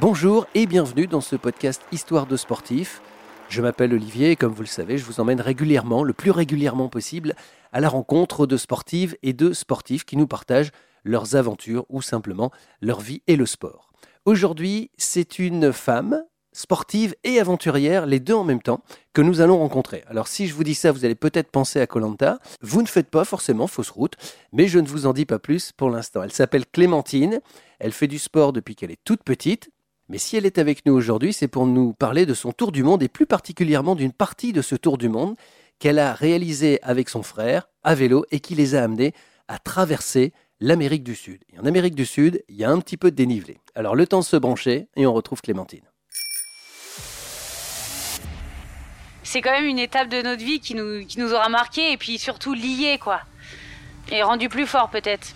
Bonjour et bienvenue dans ce podcast Histoire de sportifs. Je m'appelle Olivier et comme vous le savez, je vous emmène régulièrement, le plus régulièrement possible, à la rencontre de sportives et de sportifs qui nous partagent leurs aventures ou simplement leur vie et le sport. Aujourd'hui, c'est une femme sportive et aventurière, les deux en même temps, que nous allons rencontrer. Alors si je vous dis ça, vous allez peut-être penser à Colanta. Vous ne faites pas forcément fausse route, mais je ne vous en dis pas plus pour l'instant. Elle s'appelle Clémentine, elle fait du sport depuis qu'elle est toute petite, mais si elle est avec nous aujourd'hui, c'est pour nous parler de son tour du monde et plus particulièrement d'une partie de ce tour du monde qu'elle a réalisé avec son frère à vélo et qui les a amenés à traverser l'Amérique du Sud. Et en Amérique du Sud, il y a un petit peu de dénivelé. Alors le temps de se brancher et on retrouve Clémentine. C'est quand même une étape de notre vie qui nous, aura marqué et puis surtout lié quoi. Et rendu plus fort peut-être.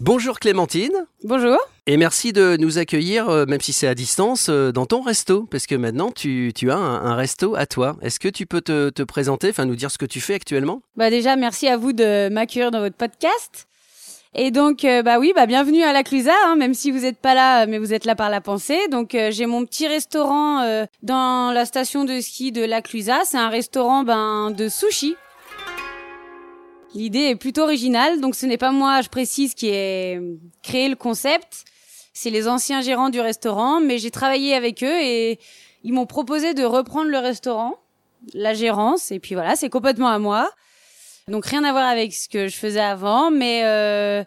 Bonjour Clémentine. Bonjour. Et merci de nous accueillir, euh, même si c'est à distance, euh, dans ton resto, parce que maintenant tu, tu as un, un resto à toi. Est-ce que tu peux te, te présenter, enfin nous dire ce que tu fais actuellement? Bah déjà merci à vous de m'accueillir dans votre podcast. Et donc euh, bah oui bah bienvenue à la Clusa, hein, même si vous n'êtes pas là, mais vous êtes là par la pensée. Donc euh, j'ai mon petit restaurant euh, dans la station de ski de la Clusa. C'est un restaurant ben de sushi. L'idée est plutôt originale, donc ce n'est pas moi, je précise, qui ai créé le concept. C'est les anciens gérants du restaurant, mais j'ai travaillé avec eux et ils m'ont proposé de reprendre le restaurant, la gérance, et puis voilà, c'est complètement à moi. Donc rien à voir avec ce que je faisais avant, mais euh,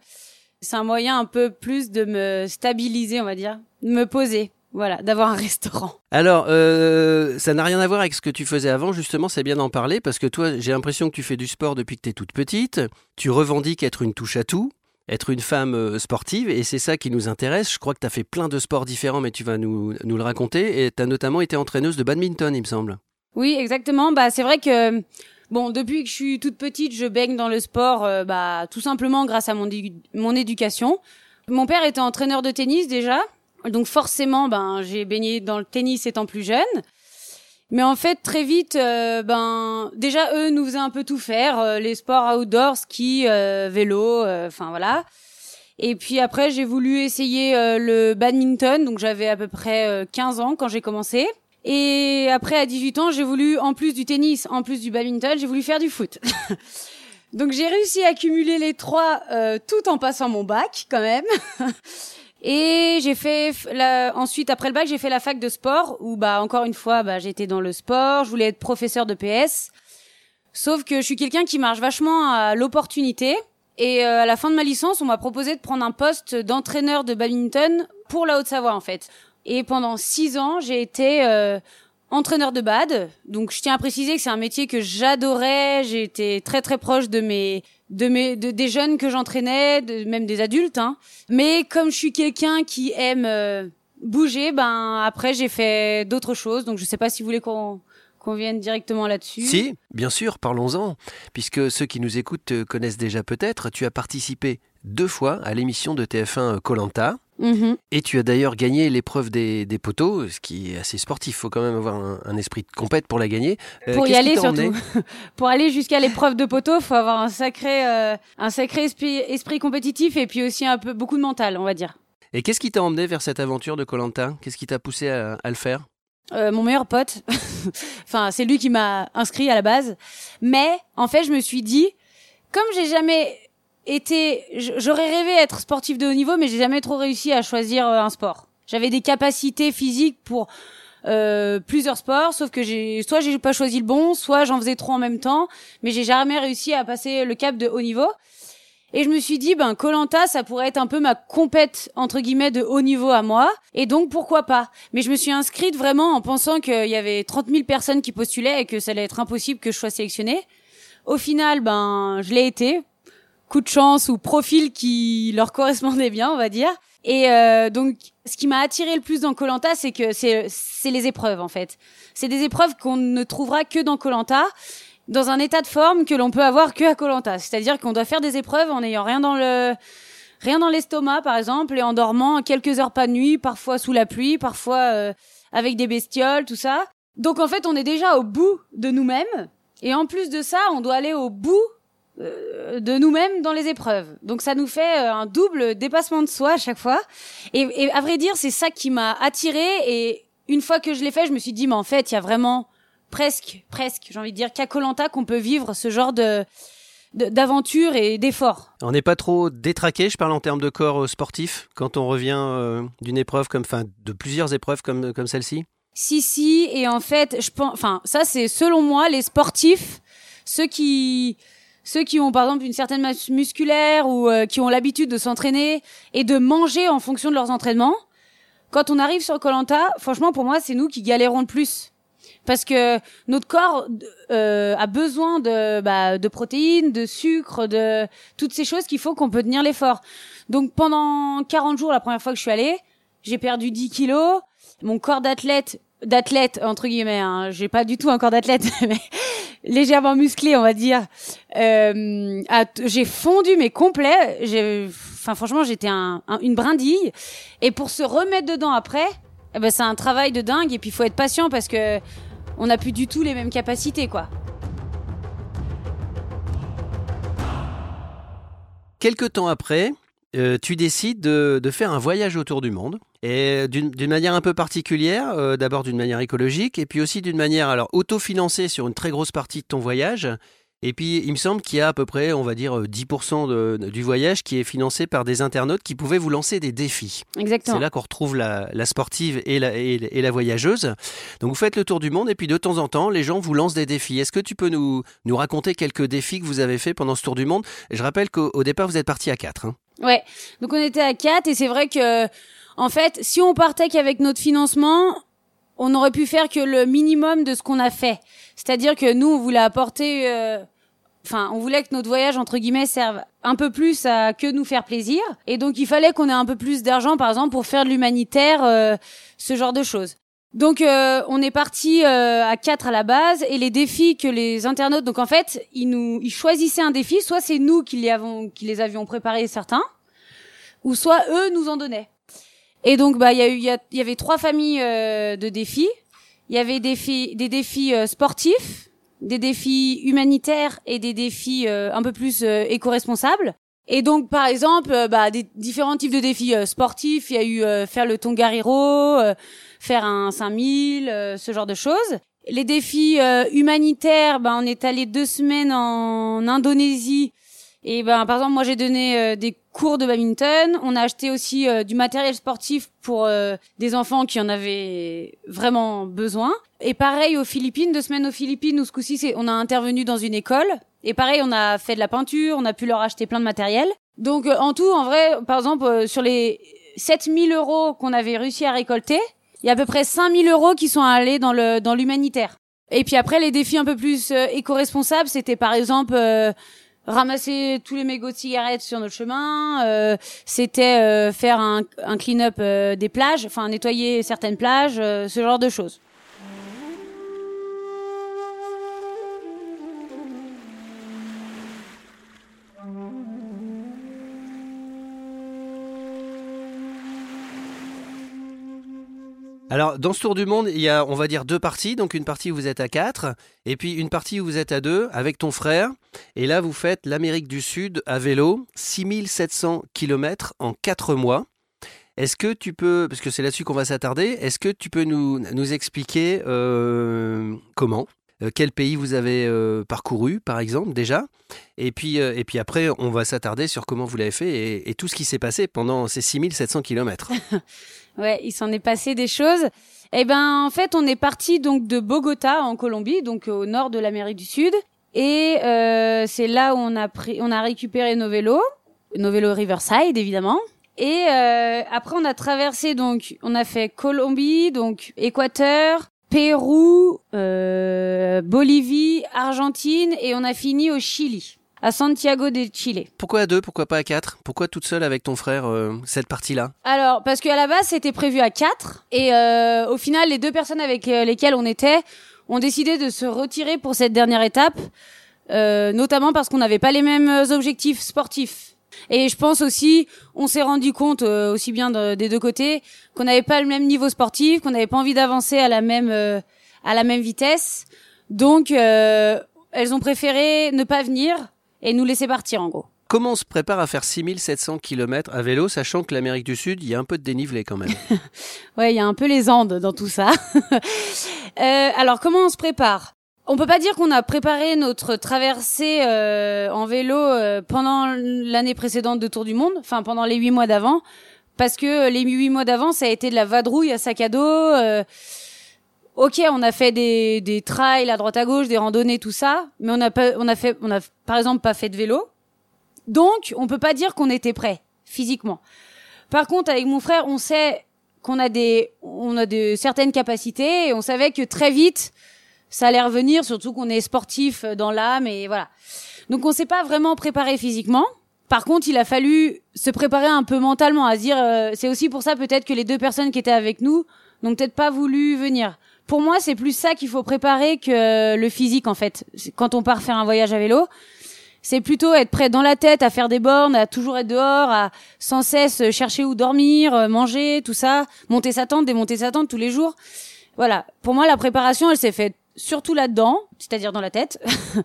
c'est un moyen un peu plus de me stabiliser, on va dire, de me poser. Voilà, d'avoir un restaurant. Alors, euh, ça n'a rien à voir avec ce que tu faisais avant, justement, c'est bien d'en parler, parce que toi, j'ai l'impression que tu fais du sport depuis que tu es toute petite, tu revendiques être une touche à tout, être une femme euh, sportive, et c'est ça qui nous intéresse. Je crois que tu as fait plein de sports différents, mais tu vas nous, nous le raconter, et tu as notamment été entraîneuse de badminton, il me semble. Oui, exactement. Bah, c'est vrai que bon, depuis que je suis toute petite, je baigne dans le sport, euh, bah, tout simplement grâce à mon, mon éducation. Mon père était entraîneur de tennis déjà, donc forcément, ben, j'ai baigné dans le tennis étant plus jeune. Mais en fait, très vite, euh, ben, déjà eux nous faisaient un peu tout faire, euh, les sports outdoor, ski, euh, vélo, enfin voilà. Et puis après, j'ai voulu essayer le badminton, donc j'avais à peu près euh, 15 ans quand j'ai commencé. Et après, à 18 ans, j'ai voulu, en plus du tennis, en plus du badminton, j'ai voulu faire du foot. Donc j'ai réussi à cumuler les trois tout en passant mon bac quand même. Et j'ai fait la... ensuite après le bac j'ai fait la fac de sport où bah encore une fois bah j'étais dans le sport, je voulais être professeur de PS. Sauf que je suis quelqu'un qui marche vachement à l'opportunité et euh, à la fin de ma licence on m'a proposé de prendre un poste d'entraîneur de badminton pour la Haute-Savoie en fait. Et pendant six ans j'ai été euh, entraîneur de bad. Donc je tiens à préciser que c'est un métier que j'adorais. J'ai été très très proche de mes de mes de, des jeunes que j'entraînais, même des adultes. Hein. Mais comme je suis quelqu'un qui aime euh, bouger, ben après j'ai fait d'autres choses. Donc je sais pas si vous voulez qu'on qu'on vienne directement là-dessus. Si, bien sûr, parlons-en. Puisque ceux qui nous écoutent te connaissent déjà peut-être, tu as participé deux fois à l'émission de TF1 Colanta. Mhm. Et tu as d'ailleurs gagné l'épreuve des, des poteaux, ce qui est assez sportif. Il faut quand même avoir un, un esprit de compète pour la gagner. Euh, Pour y aller surtout. Pour aller jusqu'à l'épreuve de poteau, faut avoir un sacré euh, un sacré esprit, esprit compétitif et puis aussi un peu beaucoup de mental, on va dire. Et qu'est-ce qui t'a emmené vers cette aventure de Colanta? Qu'est-ce qui t'a poussé à, à le faire? Euh, mon meilleur pote. enfin, c'est lui qui m'a inscrit à la base. Mais en fait, je me suis dit, comme j'ai jamais j'aurais rêvé être sportif de haut niveau, mais j'ai jamais trop réussi à choisir euh, un sport. J'avais des capacités physiques pour euh, plusieurs sports, sauf que j'ai, soit j'ai pas choisi le bon, soit j'en faisais trop en même temps, mais j'ai jamais réussi à passer le cap de haut niveau. Et je me suis dit, ben, Colanta, ça pourrait être un peu ma compète, entre guillemets, de haut niveau à moi. Et donc, pourquoi pas? Mais je me suis inscrite vraiment en pensant qu'il y avait 30 000 personnes qui postulaient et que ça allait être impossible que je sois sélectionnée. Au final, ben, je l'ai été. Coup de chance ou profil qui leur correspondait bien, on va dire. Et euh, donc, ce qui m'a attiré le plus dans Colanta, c'est que c'est les épreuves en fait. C'est des épreuves qu'on ne trouvera que dans Colanta, dans un état de forme que l'on peut avoir que à Colanta. C'est-à-dire qu'on doit faire des épreuves en n'ayant rien dans le rien dans l'estomac, par exemple, et en dormant quelques heures pas de nuit, parfois sous la pluie, parfois euh, avec des bestioles, tout ça. Donc en fait, on est déjà au bout de nous-mêmes, et en plus de ça, on doit aller au bout de nous-mêmes dans les épreuves. Donc ça nous fait euh, un double dépassement de soi à chaque fois. Et, et à vrai dire, c'est ça qui m'a attiré. Et une fois que je l'ai fait, je me suis dit, mais en fait, il y a vraiment presque, presque, j'ai envie de dire, qu'à Colanta qu'on peut vivre ce genre de d'aventure et d'effort. On n'est pas trop détraqué, je parle en termes de corps sportif, quand on revient d'une épreuve comme, enfin, de plusieurs épreuves comme, comme celle-ci? Si, si, et en fait, je pense, enfin, ça c'est selon moi les sportifs, ceux qui, ceux qui ont par exemple une certaine masse musculaire ou euh, qui ont l'habitude de s'entraîner et de manger en fonction de leurs entraînements. Quand on arrive sur Colanta, franchement pour moi c'est nous qui galérons le plus parce que notre corps euh, a besoin de bah, de protéines, de sucre, de toutes ces choses qu'il faut qu'on peut tenir l'effort. Donc pendant 40 jours la première fois que je suis allée, j'ai perdu 10 kilos mon corps d'athlète d'athlète entre guillemets hein, j'ai pas du tout un corps d'athlète mais légèrement musclé on va dire. Euh, j'ai fondu mais complet. Enfin franchement j'étais un, une brindille. Et pour se remettre dedans après eh ben c'est un travail de dingue. Et puis il faut être patient parce que on n'a plus du tout les mêmes capacités quoi. Quelques temps après, euh, tu décides de, de, faire un voyage autour du monde. Et d'une manière un peu particulière, euh, d'abord d'une manière écologique, et puis aussi d'une manière alors autofinancée sur une très grosse partie de ton voyage. Et puis, il me semble qu'il y a à peu près, on va dire, 10% de, du voyage qui est financé par des internautes qui pouvaient vous lancer des défis. Exactement. C'est là qu'on retrouve la, la, sportive et la, et, et, la voyageuse. Donc, vous faites le tour du monde et puis de temps en temps, les gens vous lancent des défis. Est-ce que tu peux nous, nous raconter quelques défis que vous avez fait pendant ce tour du monde? Je rappelle qu'au départ, vous êtes parti à 4. Hein. Ouais, donc on était à 4 et c'est vrai que, en fait, si on partait qu'avec notre financement, on aurait pu faire que le minimum de ce qu'on a fait. C'est-à-dire que nous, on voulait apporter, euh, enfin, on voulait que notre voyage entre guillemets serve un peu plus à que nous faire plaisir. Et donc, il fallait qu'on ait un peu plus d'argent, par exemple, pour faire de l'humanitaire, euh, ce genre de choses. Donc euh, on est parti à quatre à la base et les défis que les internautes donc en fait ils nous ils choisissaient un défi soit c'est nous qui les avons qui les avions préparés certains ou soit eux nous en donnaient. Et donc bah il y a eu il y, avait trois familles euh, de défis. Il y avait des défis des défis euh, sportifs, des défis humanitaires et des défis euh, un peu plus éco-responsables. Et donc par exemple bah des différents types de défis sportifs, il y a eu faire le Tongariro, faire un 5000, ce genre de choses. Les défis humanitaires, bah on est allé deux semaines en Indonésie et ben par exemple moi j'ai donné euh, des cours de badminton. On a acheté aussi euh, du matériel sportif pour euh, des enfants qui en avaient vraiment besoin. Et pareil aux Philippines, deux semaines aux Philippines où ce coup-ci on a intervenu dans une école. Et pareil on a fait de la peinture, on a pu leur acheter plein de matériel. Donc en tout en vrai par exemple sur les 7000 euros qu'on avait réussi à récolter, il y a à peu près 5000 euros qui sont allés dans le dans l'humanitaire. Et puis après les défis un peu plus éco-responsables, c'était par exemple ramasser tous les mégots de cigarettes sur notre chemin, euh, c'était euh, faire un, clean-up euh, des plages, enfin nettoyer certaines plages, ce genre de choses. Alors, dans ce tour du monde, il y a, on va dire, deux parties. Donc, une partie où vous êtes à quatre, et puis une partie où vous êtes à deux avec ton frère. Et là, vous faites l'Amérique du Sud à vélo, 6700 km en quatre mois. Est-ce que tu peux, parce que c'est là-dessus qu'on va s'attarder, est-ce que tu peux nous, expliquer euh, comment euh, quel pays vous avez euh, parcouru, par exemple, déjà? Et puis, et puis après, on va s'attarder sur comment vous l'avez fait et, tout ce qui s'est passé pendant ces 6700 km. ouais, il s'en est passé des choses. Eh ben, en fait, on est parti donc de Bogota, en Colombie, donc au nord de l'Amérique du Sud. Et c'est là où on a, pris, on a récupéré nos vélos, nos vélos Riverside, évidemment. Et après, on a traversé, donc, on a fait Colombie, donc Équateur, Pérou, euh, Bolivie, Argentine et on a fini au Chili, à Santiago de Chile. Pourquoi à deux Pourquoi pas à quatre? Pourquoi toute seule avec ton frère euh, cette partie-là? Alors parce qu'à la base c'était prévu à quatre et euh, au final les deux personnes avec lesquelles on était ont décidé de se retirer pour cette dernière étape, notamment parce qu'on n'avait pas les mêmes objectifs sportifs. Et je pense aussi, on s'est rendu compte euh, aussi bien des deux côtés qu'on n'avait pas le même niveau sportif, qu'on n'avait pas envie d'avancer à la même euh, à la même vitesse. Donc, euh, elles ont préféré ne pas venir et nous laisser partir en gros. Comment on se prépare à faire 6700 km à vélo, sachant que l'Amérique du Sud, il y a un peu de dénivelé quand même? Ouais, il y a un peu les Andes dans tout ça. euh, alors, comment on se prépare? On peut pas dire qu'on a préparé notre traversée euh, en vélo euh, pendant l'année précédente de Tour du Monde, enfin pendant les huit mois d'avant, parce que les huit mois d'avant, ça a été de la vadrouille à sac à dos. Euh, ok, on a fait des, des trails à droite à gauche, des randonnées, tout ça, mais on a pas, on a fait, on a par exemple pas fait de vélo. Donc, on peut pas dire qu'on était prêt physiquement. Par contre, avec mon frère, on sait qu'on a des, on a de certaines capacités et on savait que très vite, ça allait revenir, surtout qu'on est sportif dans l'âme et voilà. Donc, on s'est pas vraiment préparé physiquement. Par contre, il a fallu se préparer un peu mentalement à se dire, euh, c'est aussi pour ça peut-être que les deux personnes qui étaient avec nous n'ont peut-être pas voulu venir. Pour moi, c'est plus ça qu'il faut préparer que le physique en fait. Quand on part faire un voyage à vélo, c'est plutôt être prêt dans la tête à faire des bornes, à toujours être dehors, à sans cesse chercher où dormir, euh, manger, tout ça, monter sa tente, démonter sa tente tous les jours. Voilà. Pour moi, la préparation, elle s'est faite surtout là-dedans, c'est-à-dire dans la tête.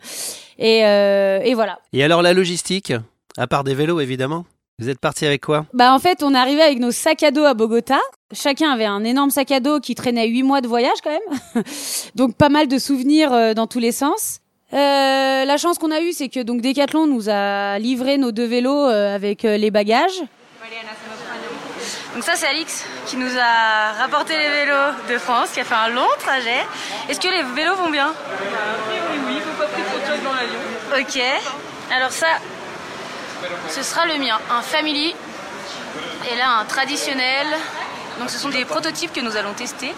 et, euh, et voilà. Et alors la logistique, à part des vélos évidemment? Vous êtes parti avec quoi? Bah en fait, on est arrivé avec nos sacs à dos à Bogota. Chacun avait un énorme sac à dos qui traînait huit mois de voyage quand même. Donc pas mal de souvenirs euh, dans tous les sens. Euh, la chance qu'on a eue, c'est que donc Decathlon nous a livré nos deux vélos euh, avec euh, les bagages. Donc ça c'est Alix qui nous a rapporté les vélos de France, qui a fait un long trajet. Est-ce que les vélos vont bien? Oui, oui, il faut pas pris trop de dans l'avion. Ok. Alors ça, ce sera le mien, un Family. Et là un traditionnel. Donc ce sont des prototypes que nous allons tester.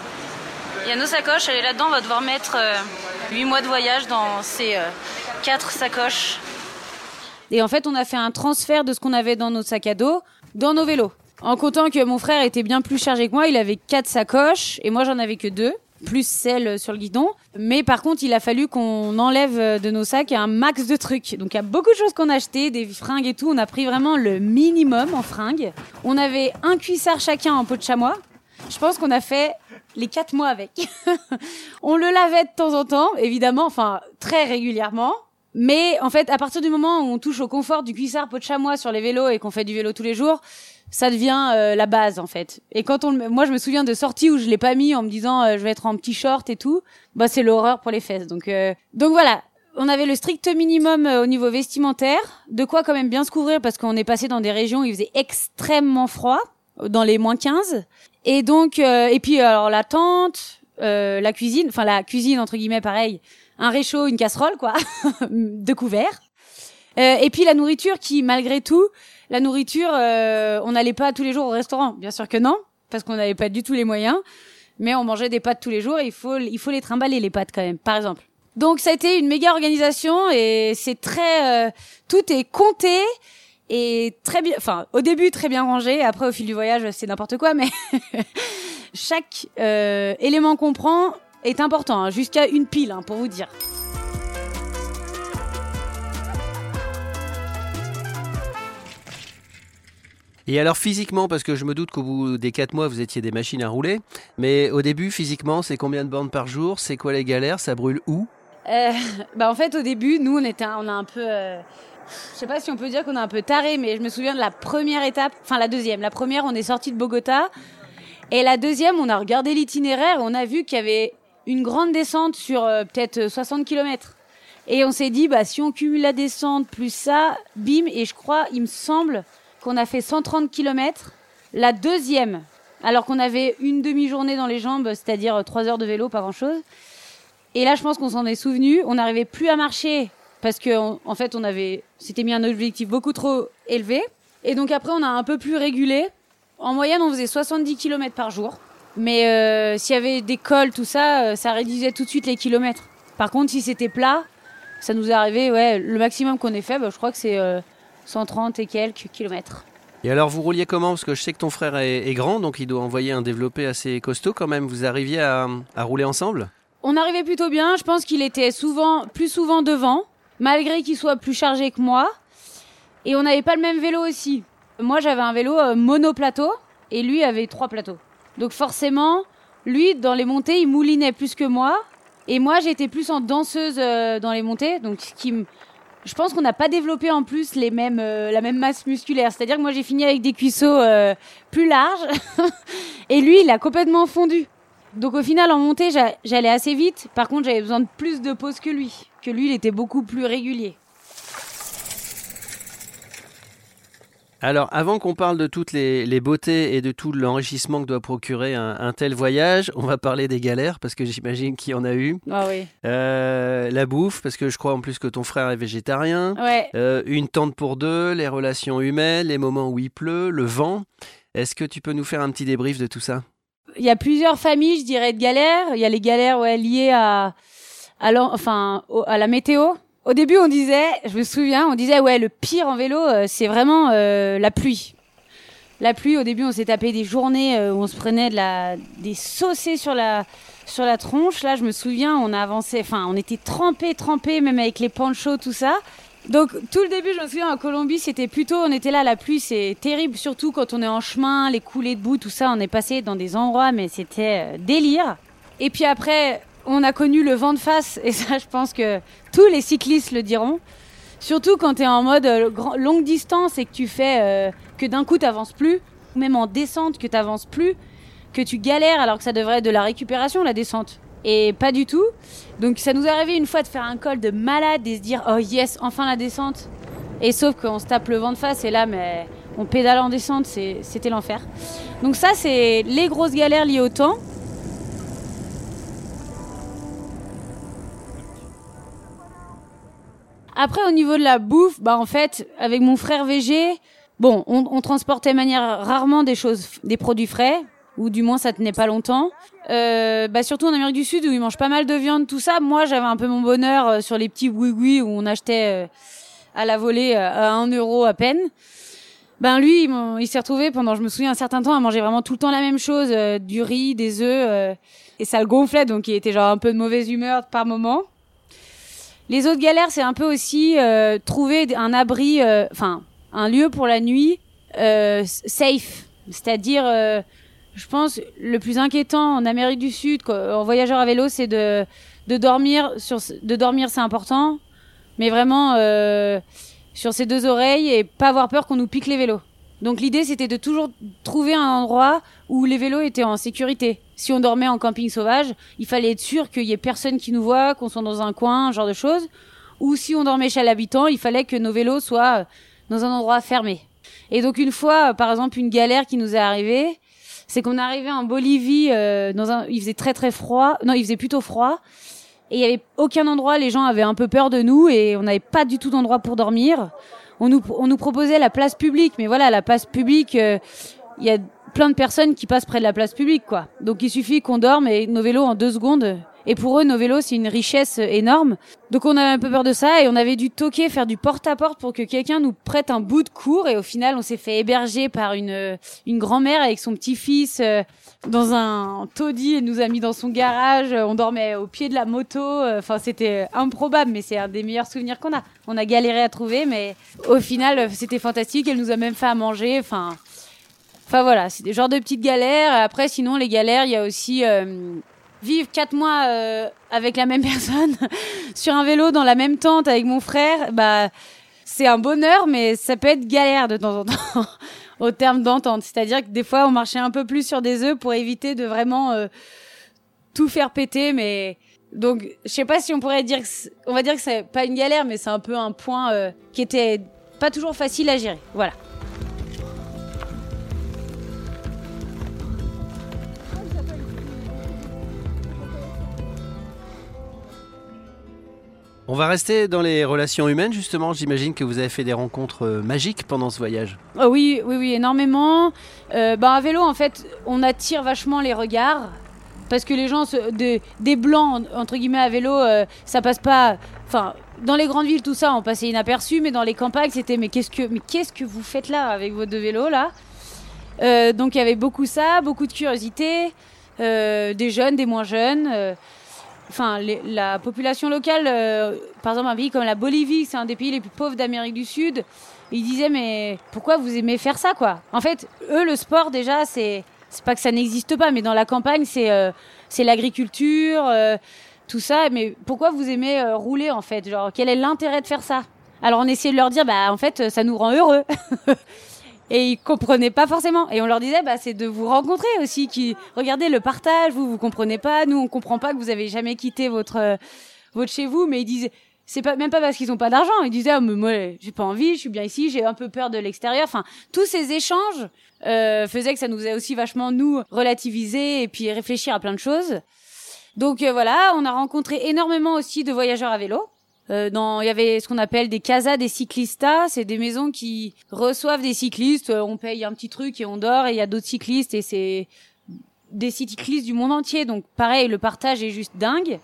Il y a nos sacoches, est là-dedans, on va devoir mettre 8 mois de voyage dans ces 4 sacoches. Et en fait, on a fait un transfert de ce qu'on avait dans nos sacs à dos dans nos vélos. En comptant que mon frère était bien plus chargé que moi, il avait quatre sacoches et moi j'en avais que deux, plus celle sur le guidon. Mais par contre, il a fallu qu'on enlève de nos sacs un max de trucs. Donc il y a beaucoup de choses qu'on a acheté, des fringues et tout. On a pris vraiment le minimum en fringues. On avait un cuissard chacun en peau de chamois. Je pense qu'on a fait les quatre mois avec. on le lavait de temps en temps, évidemment, enfin très régulièrement. Mais en fait, à partir du moment où on touche au confort du cuissard peau de chamois sur les vélos et qu'on fait du vélo tous les jours, ça devient euh, la base en fait. Et quand on, moi je me souviens de sorties où je l'ai pas mis en me disant euh, je vais être en petit short et tout, bah c'est l'horreur pour les fesses. Donc euh, donc voilà, on avait le strict minimum au niveau vestimentaire, de quoi quand même bien se couvrir parce qu'on est passé dans des régions où il faisait extrêmement froid, dans les moins 15. Et donc et puis alors la tente, la cuisine, enfin la cuisine entre guillemets pareil, un réchaud, une casserole quoi, de couverts. et puis la nourriture qui malgré tout la nourriture, euh, on n'allait pas tous les jours au restaurant. Bien sûr que non, parce qu'on n'avait pas du tout les moyens. Mais on mangeait des pâtes tous les jours et il faut, il faut les trimballer, les pâtes quand même, par exemple. Donc ça a été une méga organisation et c'est très... Euh, tout est compté et très bien... Enfin, au début, très bien rangé. Après, au fil du voyage, c'est n'importe quoi, mais chaque euh, élément qu'on prend est important, hein, jusqu'à une pile, hein, pour vous dire. Et alors physiquement, parce que je me doute qu'au bout des 4 mois, vous étiez des machines à rouler, mais au début, physiquement, c'est combien de bornes par jour? C'est quoi les galères? Ça brûle où? Euh, bah En fait, au début, nous, on, était, on a un peu... Euh, je sais pas si on peut dire qu'on a un peu taré, mais je me souviens de la première étape, enfin la deuxième. La première, on est sorti de Bogota. Et la deuxième, on a regardé l'itinéraire et on a vu qu'il y avait une grande descente sur euh, peut-être 60 km. Et on s'est dit, bah, si on cumule la descente plus ça, bim, et je crois, il me semble, qu'on a fait 130 km. La deuxième, alors qu'on avait une demi-journée dans les jambes, c'est-à-dire trois heures de vélo, pas grand-chose. Et là, je pense qu'on s'en est souvenu. On n'arrivait plus à marcher parce que, en fait, on avait, c'était mis un objectif beaucoup trop élevé. Et donc après, on a un peu plus régulé. En moyenne, on faisait 70 km par jour. Mais euh, s'il y avait des cols, tout ça, euh, ça réduisait tout de suite les kilomètres. Par contre, si c'était plat, ça nous est arrivé, ouais, le maximum qu'on ait fait, bah, je crois que c'est euh, 130 et quelques kilomètres. Et alors vous rouliez comment? Parce que je sais que ton frère est, grand, donc il doit envoyer un développé assez costaud quand même. Vous arriviez à, rouler ensemble? On arrivait plutôt bien. Je pense qu'il était souvent, plus souvent devant, malgré qu'il soit plus chargé que moi. Et on n'avait pas le même vélo aussi. Moi j'avais un vélo euh, monoplateau et lui avait trois plateaux. Donc forcément, lui dans les montées il moulinait plus que moi. Et moi j'étais plus en danseuse euh, dans les montées, donc ce qui me je pense qu'on n'a pas développé en plus les mêmes, euh, la même masse musculaire. C'est-à-dire que moi j'ai fini avec des cuisseaux euh, plus larges et lui il a complètement fondu. Donc au final en montée j'allais assez vite. Par contre j'avais besoin de plus de pause que lui. Que lui il était beaucoup plus régulier. Alors, avant qu'on parle de toutes les, beautés et de tout l'enrichissement que doit procurer un, tel voyage, on va parler des galères, parce que j'imagine qu'il y en a eu. Ah oui. Euh, la bouffe, parce que je crois en plus que ton frère est végétarien. Ouais. Euh, une tente pour deux, les relations humaines, les moments où il pleut, le vent. Est-ce que tu peux nous faire un petit débrief de tout ça? Il y a plusieurs familles, je dirais, de galères. Il y a les galères ouais, liées à, à, enfin, à la météo. Au début, on disait, je me souviens, on disait ouais, le pire en vélo, euh, c'est vraiment euh, la pluie. La pluie, au début, on s'est tapé des journées euh, où on se prenait de la, des saucés sur la, sur la tronche. Là, je me souviens, on a avancé, enfin, on était trempés, trempés, même avec les panchos, tout ça. Donc, tout le début, je me souviens, en Colombie, c'était plutôt, on était là, la pluie, c'est terrible, surtout quand on est en chemin, les coulées de boue, tout ça. On est passé dans des endroits, mais c'était délire. Et puis après, on a connu le vent de face, et ça, je pense que tous les cyclistes le diront. Surtout quand tu es en mode euh, longue distance et que tu fais euh, que d'un coup tu n'avances plus, même en descente que tu n'avances plus, que tu galères alors que ça devrait être de la récupération la descente. Et pas du tout. Donc ça nous est arrivé une fois de faire un col de malade et se dire oh yes, enfin la descente. Et sauf qu'on se tape le vent de face et là, mais on pédale en descente, c'était l'enfer. Donc ça, c'est les grosses galères liées au temps. Après, au niveau de la bouffe, bah en fait, avec mon frère VG, bon, on, on transportait manière rarement des choses, des produits frais, ou du moins ça tenait pas longtemps. Euh, bah surtout en Amérique du Sud où ils mangent pas mal de viande, tout ça. Moi, j'avais un peu mon bonheur euh, sur les petits boui où on achetait euh, à la volée euh, à un euro à peine. Ben lui, il, s'est retrouvé pendant, je me souviens, un certain temps à manger vraiment tout le temps la même chose, du riz, des œufs, et ça le gonflait, donc il était genre un peu de mauvaise humeur par moment. Les autres galères, c'est un peu aussi euh, trouver un abri, euh, enfin un lieu pour la nuit euh, safe, c'est-à-dire, je pense, le plus inquiétant en Amérique du Sud, en voyageur à vélo, c'est de de dormir sur, de dormir, c'est important, mais vraiment sur ses deux oreilles et pas avoir peur qu'on nous pique les vélos. Donc l'idée c'était de toujours trouver un endroit où les vélos étaient en sécurité. Si on dormait en camping sauvage, il fallait être sûr qu'il y ait personne qui nous voit, qu'on soit dans un coin, genre de choses. Ou si on dormait chez l'habitant, il fallait que nos vélos soient dans un endroit fermé. Et donc une fois, par exemple, une galère qui nous est arrivée, c'est qu'on arrivé en Bolivie euh, dans un, il faisait très très froid, non, il faisait plutôt froid, et il y avait aucun endroit, les gens avaient un peu peur de nous et on n'avait pas du tout d'endroit pour dormir on nous, on nous proposait la place publique, mais voilà, la place publique, euh, il y a plein de personnes qui passent près de la place publique, quoi. Donc il suffit qu'on dorme et nos vélos en deux secondes. Et pour eux, nos vélos, c'est une richesse énorme. Donc on avait un peu peur de ça et on avait dû toquer, faire du porte-à-porte pour que quelqu'un nous prête un bout de cours. Et au final, on s'est fait héberger par une, une grand-mère avec son petit-fils euh, dans un taudis et nous a mis dans son garage. On dormait au pied de la moto. Enfin, c'était improbable, mais c'est un des meilleurs souvenirs qu'on a. On a galéré à trouver, mais au final, c'était fantastique. Elle nous a même fait à manger. Enfin, enfin voilà, c'est des genres de petites galères. Après, sinon, les galères, il y a aussi euh, vivre quatre mois euh, avec la même personne sur un vélo dans la même tente avec mon frère. Bah, c'est un bonheur, mais ça peut être galère de temps en temps au terme d'entente. C'est-à-dire que des fois, on marchait un peu plus sur des œufs pour éviter de vraiment euh, tout faire péter. Mais donc, je sais pas si on pourrait dire, que on va dire que c'est pas une galère, mais c'est un peu un point euh, qui était pas toujours facile à gérer. Voilà. On va rester dans les relations humaines, justement. J'imagine que vous avez fait des rencontres euh, magiques pendant ce voyage. Ah oui, oui, oui, énormément. Euh, bah, à vélo, en fait, on attire vachement les regards. Parce que les gens, des blancs, entre guillemets, à vélo, euh, ça passe pas. Enfin, dans les grandes villes, tout ça, on passait inaperçu, mais dans les campagnes, c'était mais qu'est-ce que, mais qu'est-ce que vous faites là avec vos deux vélos là? Donc il y avait beaucoup ça, beaucoup de curiosité, des jeunes, des moins jeunes enfin, la population locale, euh, par exemple, un pays comme la Bolivie, c'est un des pays les plus pauvres d'Amérique du Sud. Ils disaient, mais pourquoi vous aimez faire ça, quoi? En fait, eux, le sport, déjà, c'est c'est pas que ça n'existe pas, mais dans la campagne, c'est euh, c'est l'agriculture, euh, tout ça. Mais pourquoi vous aimez rouler, en fait? Genre, quel est l'intérêt de faire ça? Alors on essayait de leur dire, bah en fait, ça nous rend heureux. et ils comprenaient pas forcément. Et on leur disait, bah c'est de vous rencontrer aussi. Qui regardez le partage, vous vous comprenez pas, nous on comprend pas que vous avez jamais quitté votre euh, votre chez vous, mais ils disaient c'est pas même pas parce qu'ils ont pas d'argent. Ils disaient, ah, mais moi, j'ai pas envie, je suis bien ici, j'ai un peu peur de l'extérieur. Enfin, tous ces échanges euh, faisaient que ça nous a aussi vachement nous relativiser et puis réfléchir à plein de choses. Donc euh, voilà, on a rencontré énormément aussi de voyageurs à vélo. Euh, dans, il y avait ce qu'on appelle des casas des cyclistas, c'est des maisons qui reçoivent des cyclistes. On paye un petit truc et on dort. Et il y a d'autres cyclistes et c'est des cyclistes du monde entier. Donc pareil, le partage est juste dingue.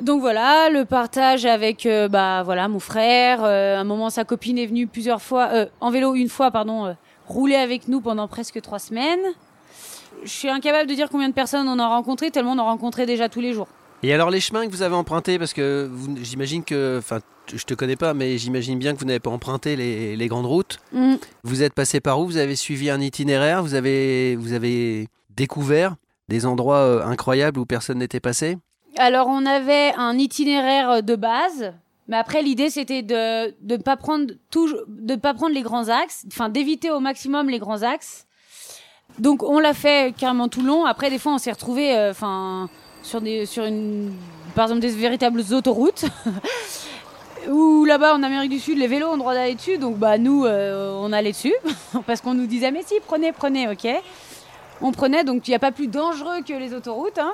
Donc voilà, le partage avec euh, bah voilà mon frère. Euh, à un moment, sa copine est venue plusieurs fois euh, en vélo une fois, pardon, rouler avec nous pendant presque trois semaines. Je suis incapable de dire combien de personnes on a rencontré, tellement on en rencontrait déjà tous les jours. Et alors les chemins que vous avez empruntés, parce que j'imagine que, enfin, je te connais pas, mais j'imagine bien que vous n'avez pas emprunté les, les grandes routes. Mm. Vous êtes passé par où? Vous avez suivi un itinéraire? Vous avez, vous avez découvert des endroits incroyables où personne n'était passé? Alors on avait un itinéraire de base, mais après l'idée c'était de de pas prendre tout, de pas prendre les grands axes, enfin d'éviter au maximum les grands axes. Donc on l'a fait carrément tout long. Après des fois on s'est retrouvé, euh, enfin sur des sur une par exemple des véritables autoroutes. Ou là-bas en Amérique du Sud, les vélos ont droit d'aller dessus, donc bah nous euh, on allait dessus parce qu'on nous disait mais si prenez prenez ok. On prenait donc il n'y a pas plus dangereux que les autoroutes. Hein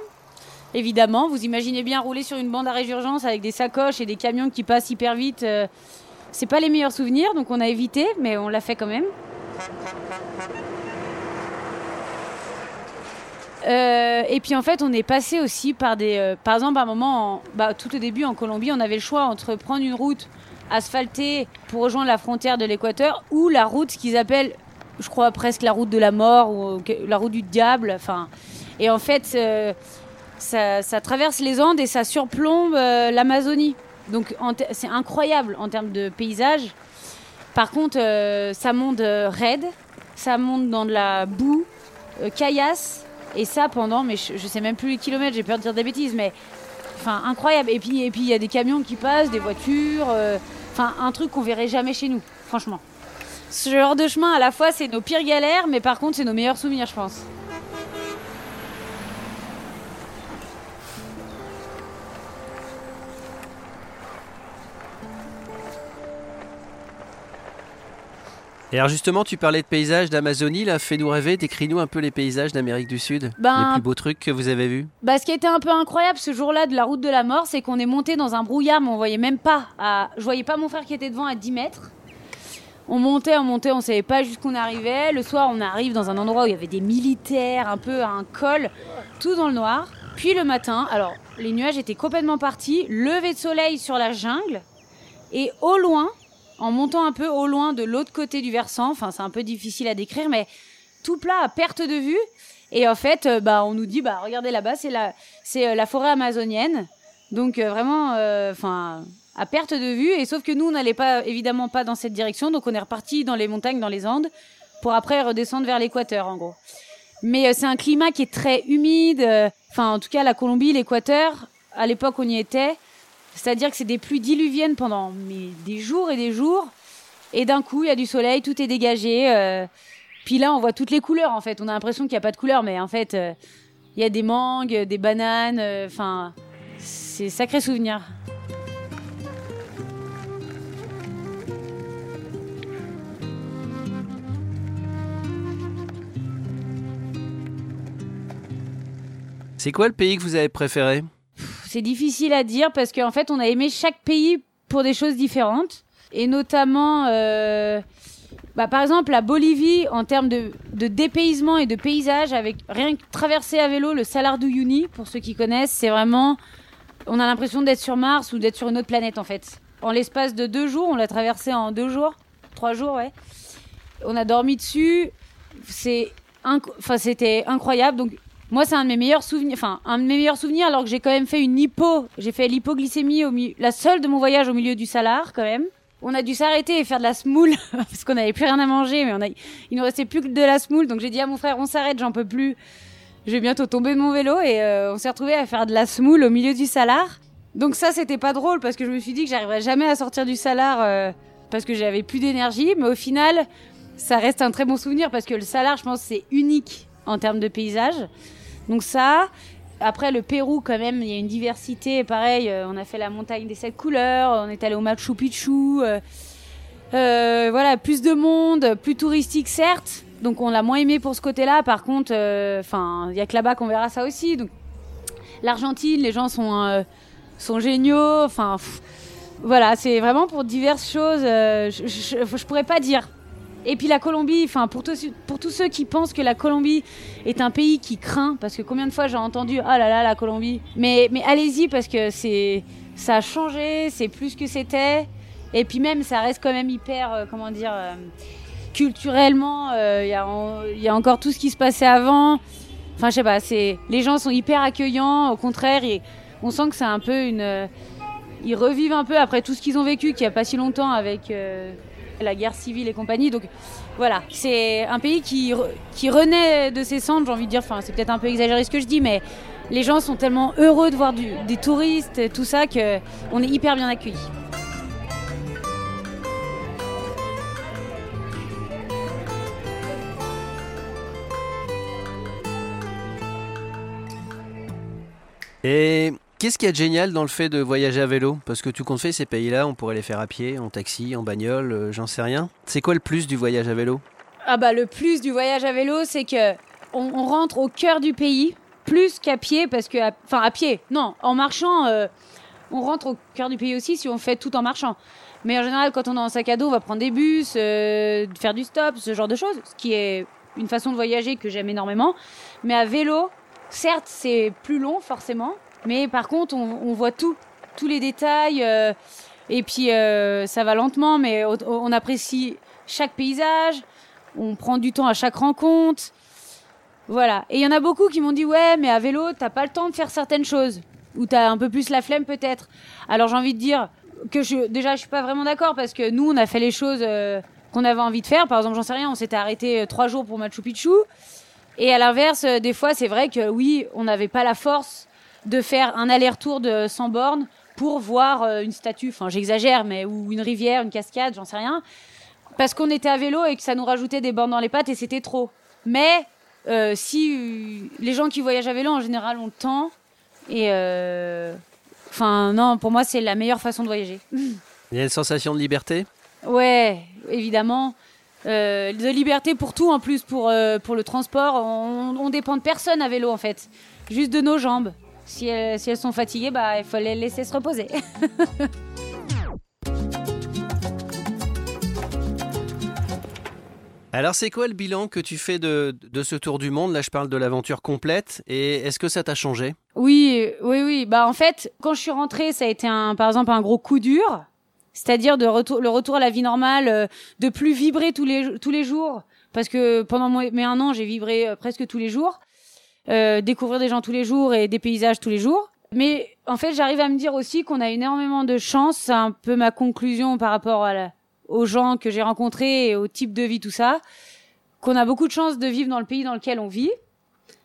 évidemment. Vous imaginez bien rouler sur une bande à d'urgence avec des sacoches et des camions qui passent hyper vite. Euh, c'est pas les meilleurs souvenirs, donc on a évité, mais on l'a fait quand même. Euh, et puis en fait, on est passé aussi par des. Euh, par exemple, à un moment, bah, tout au début en Colombie, on avait le choix entre prendre une route asphaltée pour rejoindre la frontière de l'Équateur ou la route qu'ils appellent, je crois presque la route de la mort ou la route du diable. Enfin, et en fait, ça, traverse les Andes et ça surplombe euh, l'Amazonie. Donc c'est incroyable en termes de paysage. Par contre, euh, ça monte euh, raide, ça monte dans de la boue, caillasse, et ça pendant, mais je, sais même plus les kilomètres, j'ai peur de dire des bêtises, mais enfin incroyable. Et puis et puis il y a des camions qui passent, des voitures, enfin un truc qu'on verrait jamais chez nous, franchement. Ce genre de chemin, à la fois, c'est nos pires galères, mais par contre, c'est nos meilleurs souvenirs, je pense. Et alors justement, tu parlais de paysages d'Amazonie, là, fais-nous rêver, décris-nous un peu les paysages d'Amérique du Sud, ben, les plus beaux trucs que vous avez vus. Bah, ce qui était un peu incroyable ce jour-là de la route de la mort, c'est qu'on est monté dans un brouillard, mais on voyait même pas, à... je voyais pas mon frère qui était devant à 10 mètres. On montait, on montait, on savait pas jusqu'où on arrivait. Le soir, on arrive dans un endroit où il y avait des militaires, un peu à un col, tout dans le noir. Puis le matin, alors les nuages étaient complètement partis, lever de soleil sur la jungle, et au loin, en montant un peu au loin de l'autre côté du versant. Enfin, c'est un peu difficile à décrire, mais tout plat à perte de vue. Et en fait, euh, bah, on nous dit, bah, regardez là-bas, c'est la, c'est euh, la forêt amazonienne. Donc euh, vraiment, enfin, à perte de vue. Et sauf que nous, on n'allait pas, évidemment, pas dans cette direction. Donc on est reparti dans les montagnes, dans les Andes, pour après redescendre vers l'équateur, en gros. Mais c'est un climat qui est très humide. Enfin, en tout cas, la Colombie, l'équateur, à l'époque, on y était. C'est-à-dire que c'est des pluies diluviennes pendant des jours et des jours. Et d'un coup, il y a du soleil, tout est dégagé. Euh. puis là, on voit toutes les couleurs, en fait. On a l'impression qu'il n'y a pas de couleurs, mais en fait, euh, il y a des mangues, des bananes. Euh, enfin, c'est sacré souvenir. C'est quoi le pays que vous avez préféré? C'est difficile à dire parce qu'en fait, on a aimé chaque pays pour des choses différentes. Et notamment, euh, bah, par exemple, la Bolivie, en termes de, dépaysement et de paysage, avec rien que traverser à vélo le Salar d'Uyuni, pour ceux qui connaissent, c'est vraiment. On a l'impression d'être sur Mars ou d'être sur une autre planète, en fait. En l'espace de deux jours, on l'a traversé en deux jours, trois jours, ouais. On a dormi dessus. C'est. Enfin, c'était incroyable. Donc, moi, c'est un de mes meilleurs souvenirs. Enfin, un de mes meilleurs souvenirs, alors que j'ai quand même fait une hypo. J'ai fait l'hypoglycémie au la seule de mon voyage au milieu du Salar, quand même. On a dû s'arrêter et faire de la smoule parce qu'on n'avait plus rien à manger, mais on a, il nous restait plus que de la smoule. Donc j'ai dit à mon frère, on s'arrête, j'en peux plus. Je vais bientôt tomber de mon vélo et euh, on s'est retrouvé à faire de la smoule au milieu du Salar. Donc ça, c'était pas drôle parce que je me suis dit que j'arriverais jamais à sortir du salar euh, parce que j'avais plus d'énergie. Mais au final, ça reste un très bon souvenir parce que le salar, je pense, c'est unique en termes de paysage. Donc ça. Après le Pérou, quand même, il y a une diversité. Pareil, euh, on a fait la montagne des sept couleurs, on est allé au Machu Picchu. euh, euh, voilà, plus de monde, plus touristique certes. Donc on l'a moins aimé pour ce côté-là. Par contre, enfin, il y a que là-bas qu'on verra ça aussi. Donc l'Argentine, les gens sont sont géniaux. Enfin, voilà, c'est vraiment pour diverses choses. je, je, je pourrais pas dire. Et puis la Colombie, enfin pour pour tous ceux qui pensent que la Colombie est un pays qui craint, parce que combien de fois j'ai entendu ah là là la Colombie. Mais mais allez-y parce que c'est ça a changé, c'est plus que c'était. Et puis même ça reste quand même hyper euh, comment dire euh, culturellement. euh, Il y a en- il y a encore tout ce qui se passait avant. Enfin je sais pas, c'est les gens sont hyper accueillants. Au contraire, et on sent que c'est un peu une euh, ils revivent un peu après tout ce qu'ils ont vécu, qu'il n'y a pas si longtemps avec euh, la guerre civile et compagnie. Donc voilà, c'est un pays qui, re- qui renaît de ses cendres, j'ai envie de dire. Enfin, c'est peut-être un peu exagéré ce que je dis, mais les gens sont tellement heureux de voir des touristes, tout ça, que on est hyper bien accueillis. Et qu'est-ce a de génial dans le fait de voyager à vélo? Parce que tu comptes faire ces pays-là, on pourrait les faire à pied, en taxi, en bagnole, euh, j'en sais rien. C'est quoi le plus du voyage à vélo? Ah bah le plus du voyage à vélo, c'est que on, rentre au cœur du pays, plus qu'à pied, parce que, à- enfin à pied, non, en marchant, euh, on rentre au cœur du pays aussi si on fait tout en marchant. Mais en général, quand on est en sac à dos, on va prendre des bus, euh, faire du stop, ce genre de choses, ce qui est une façon de voyager que j'aime énormément. Mais à vélo, certes, c'est plus long forcément, mais par contre, on, voit tout, tous les détails, euh, et puis euh, ça va lentement, mais on, apprécie chaque paysage, on prend du temps à chaque rencontre. Voilà. Et il y en a beaucoup qui m'ont dit ouais, mais à vélo, t'as pas le temps de faire certaines choses. Ou t'as un peu plus la flemme peut-être. Alors j'ai envie de dire que je, déjà je suis pas vraiment d'accord parce que nous on a fait les choses euh, qu'on avait envie de faire. Par exemple, j'en sais rien, on s'était arrêté trois jours pour Machu Picchu. Et à l'inverse, des fois c'est vrai que oui, on n'avait pas la force de faire un aller-retour de 100 bornes pour voir euh, une statue. Enfin j'exagère, mais ou une rivière, une cascade, j'en sais rien. Parce qu'on était à vélo et que ça nous rajoutait des bornes dans les pattes et c'était trop. Mais euh, si euh, les gens qui voyagent à vélo en général ont le temps et euh, enfin non pour moi c'est la meilleure façon de voyager Il y a une sensation de liberté? Ouais évidemment de liberté pour tout en plus pour pour le transport on, on dépend de personne à vélo en fait juste de nos jambes si elles, si elles sont fatiguées bah il faut les laisser se reposer Alors c'est quoi le bilan que tu fais de, de ce tour du monde? Là je parle de l'aventure complète. Et est-ce que ça t'a changé? Oui, oui, oui. Bah en fait, quand je suis rentrée, ça a été un, par exemple, un gros coup dur. C'est-à-dire de retour, le retour à la vie normale, euh, de plus vibrer tous les tous les jours, parce que pendant mes un an, j'ai vibré euh, presque tous les jours, euh, découvrir des gens tous les jours et des paysages tous les jours. Mais en fait, j'arrive à me dire aussi qu'on a énormément de chance. C'est un peu ma conclusion par rapport à la- aux gens que j'ai rencontrés et au type de vie, tout ça. Qu'on a beaucoup de chance de vivre dans le pays dans lequel on vit,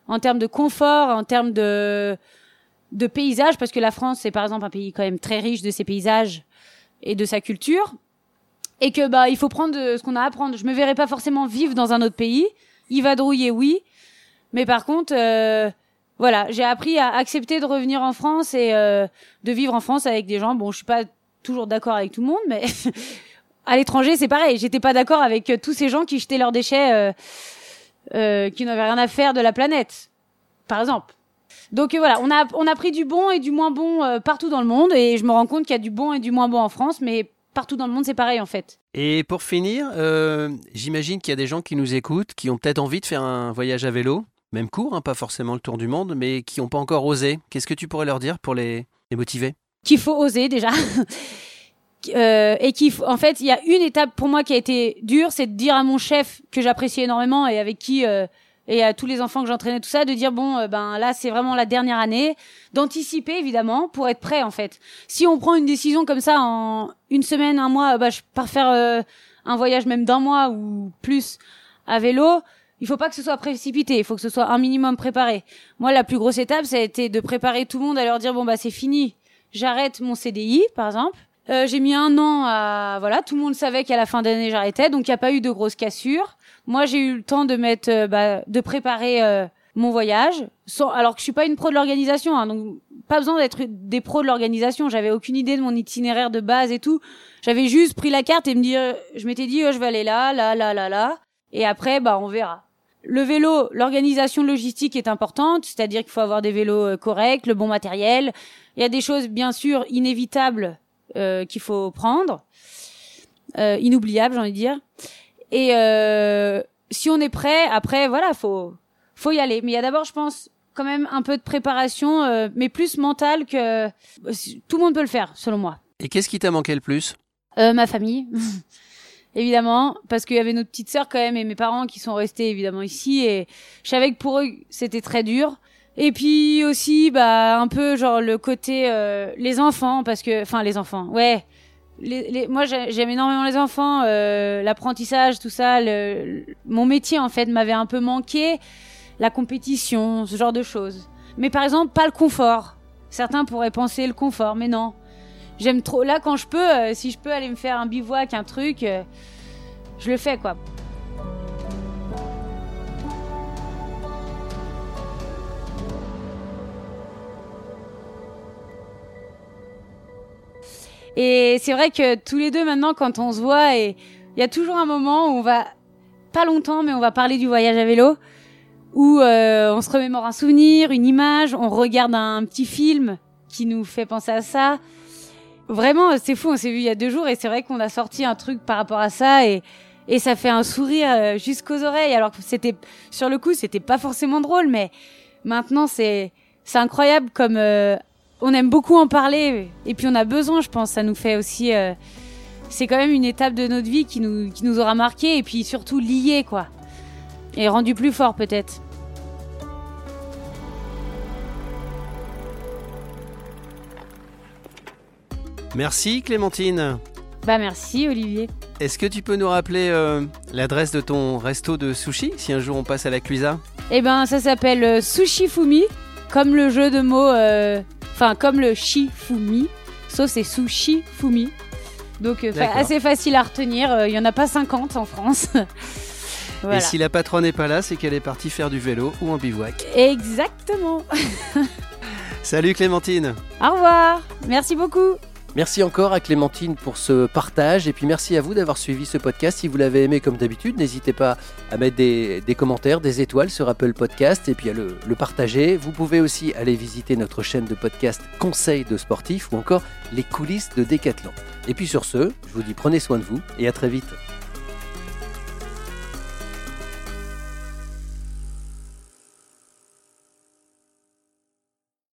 en termes de confort, en termes de de paysages, parce que la France, c'est par exemple un pays quand même très riche de ses paysages et de sa culture, et que bah il faut prendre ce qu'on a à prendre. Je me verrais pas forcément vivre dans un autre pays. Il va drouiller, oui, mais par contre, euh, voilà, j'ai appris à accepter de revenir en France et euh, de vivre en France avec des gens. Bon, je suis pas toujours d'accord avec tout le monde, mais à l'étranger, c'est pareil. J'étais pas d'accord avec euh, tous ces gens qui jetaient leurs déchets, euh, euh, qui n'avaient rien à faire de la planète, par exemple. Donc euh, voilà, on a on a pris du bon et du moins bon euh, partout dans le monde et je me rends compte qu'il y a du bon et du moins bon en France, mais partout dans le monde c'est pareil en fait. Et pour finir, euh, j'imagine qu'il y a des gens qui nous écoutent, qui ont peut-être envie de faire un voyage à vélo, même court, hein, pas forcément le tour du monde, mais qui n'ont pas encore osé. Qu'est-ce que tu pourrais leur dire pour les, les motiver? Qu'il faut oser déjà. Euh, et faut- en fait, il y a une étape pour moi qui a été dure, c'est de dire à mon chef que j'apprécie énormément et avec qui euh, et à tous les enfants que j'entraînais tout ça, de dire bon, euh, ben là c'est vraiment la dernière année, d'anticiper évidemment pour être prêt en fait. Si on prend une décision comme ça en une semaine, un mois, bah je pars faire euh, un voyage même d'un mois ou plus à vélo. Il faut pas que ce soit précipité, il faut que ce soit un minimum préparé. Moi, la plus grosse étape, ça a été de préparer tout le monde à leur dire bon bah c'est fini. j'arrête mon CDI, par exemple. Euh, j'ai mis un an à voilà, tout le monde savait qu'à la fin d'année j'arrêtais, donc il n'y a pas eu de grosses cassures. Moi, j'ai eu le temps de mettre, euh, bah, de préparer euh, mon voyage, alors que je suis pas une pro de l'organisation, hein, donc pas besoin d'être des pros de l'organisation. J'avais aucune idée de mon itinéraire de base et tout. J'avais juste pris la carte et me dire, je m'étais dit, oh, je vais aller là, là, là, là, là, et après, bah, on verra. Le vélo, l'organisation logistique est importante, c'est-à-dire qu'il faut avoir des vélos corrects, le bon matériel. Il y a des choses bien sûr inévitables euh, qu'il faut prendre, euh, inoubliables, j'ai envie de dire. Et euh, si on est prêt, après, voilà, faut faut y aller. Mais il y a d'abord, je pense, quand même un peu de préparation, euh, mais plus mentale que tout le monde peut le faire, selon moi. Et qu'est-ce qui t'a manqué le plus? Euh, Ma famille, évidemment, parce qu'il y avait notre petite sœur quand même et mes parents qui sont restés évidemment ici et je savais que pour eux c'était très dur. Et puis aussi, bah un peu genre le côté euh, les enfants, parce que, enfin les enfants, ouais. Les, les, moi j'aime énormément les enfants, euh, l'apprentissage, tout ça. Le, mon métier en fait m'avait un peu manqué la compétition, ce genre de choses. Mais par exemple, pas le confort. Certains pourraient penser le confort, mais non. J'aime trop. Là, quand je peux, euh, si je peux aller me faire un bivouac, un truc, euh, je le fais, quoi. Et c'est vrai que tous les deux maintenant, quand on se voit, il y a toujours un moment où on va, pas longtemps, mais on va parler du voyage à vélo où euh, on se remémore un souvenir, une image, on regarde un petit film qui nous fait penser à ça. Vraiment, c'est fou, on s'est vu il y a deux jours et c'est vrai qu'on a sorti un truc par rapport à ça et, et ça fait un sourire euh, jusqu'aux oreilles alors que c'était, sur le coup, c'était pas forcément drôle, mais maintenant c'est, c'est incroyable comme euh, on aime beaucoup en parler et puis on a besoin, je pense, ça nous fait aussi, c'est quand même une étape de notre vie qui nous, qui nous aura marqué et puis surtout lié quoi. Et rendu plus fort peut-être. Merci Clémentine. Bah merci Olivier. Est-ce que tu peux nous rappeler euh, l'adresse de ton resto de sushi si un jour on passe à la Cluisa Eh ben ça s'appelle euh, Sushi Fumi, comme le jeu de mots, euh, enfin comme le Shifumi, sauf c'est Sushi Fumi. Donc assez facile à retenir, il y en a pas 50 en France. voilà. Et si la patronne n'est pas là, c'est qu'elle est partie faire du vélo ou en bivouac. Exactement. Salut Clémentine. Au revoir. Merci beaucoup. Merci encore à Clémentine pour ce partage et puis merci à vous d'avoir suivi ce podcast. Si vous l'avez aimé comme d'habitude, n'hésitez pas à mettre des, commentaires, des étoiles sur Apple Podcast et puis à le, partager. Vous pouvez aussi aller visiter notre chaîne de podcast Conseils de sportifs ou encore les coulisses de Décathlon. Et puis sur ce, je vous dis prenez soin de vous et à très vite.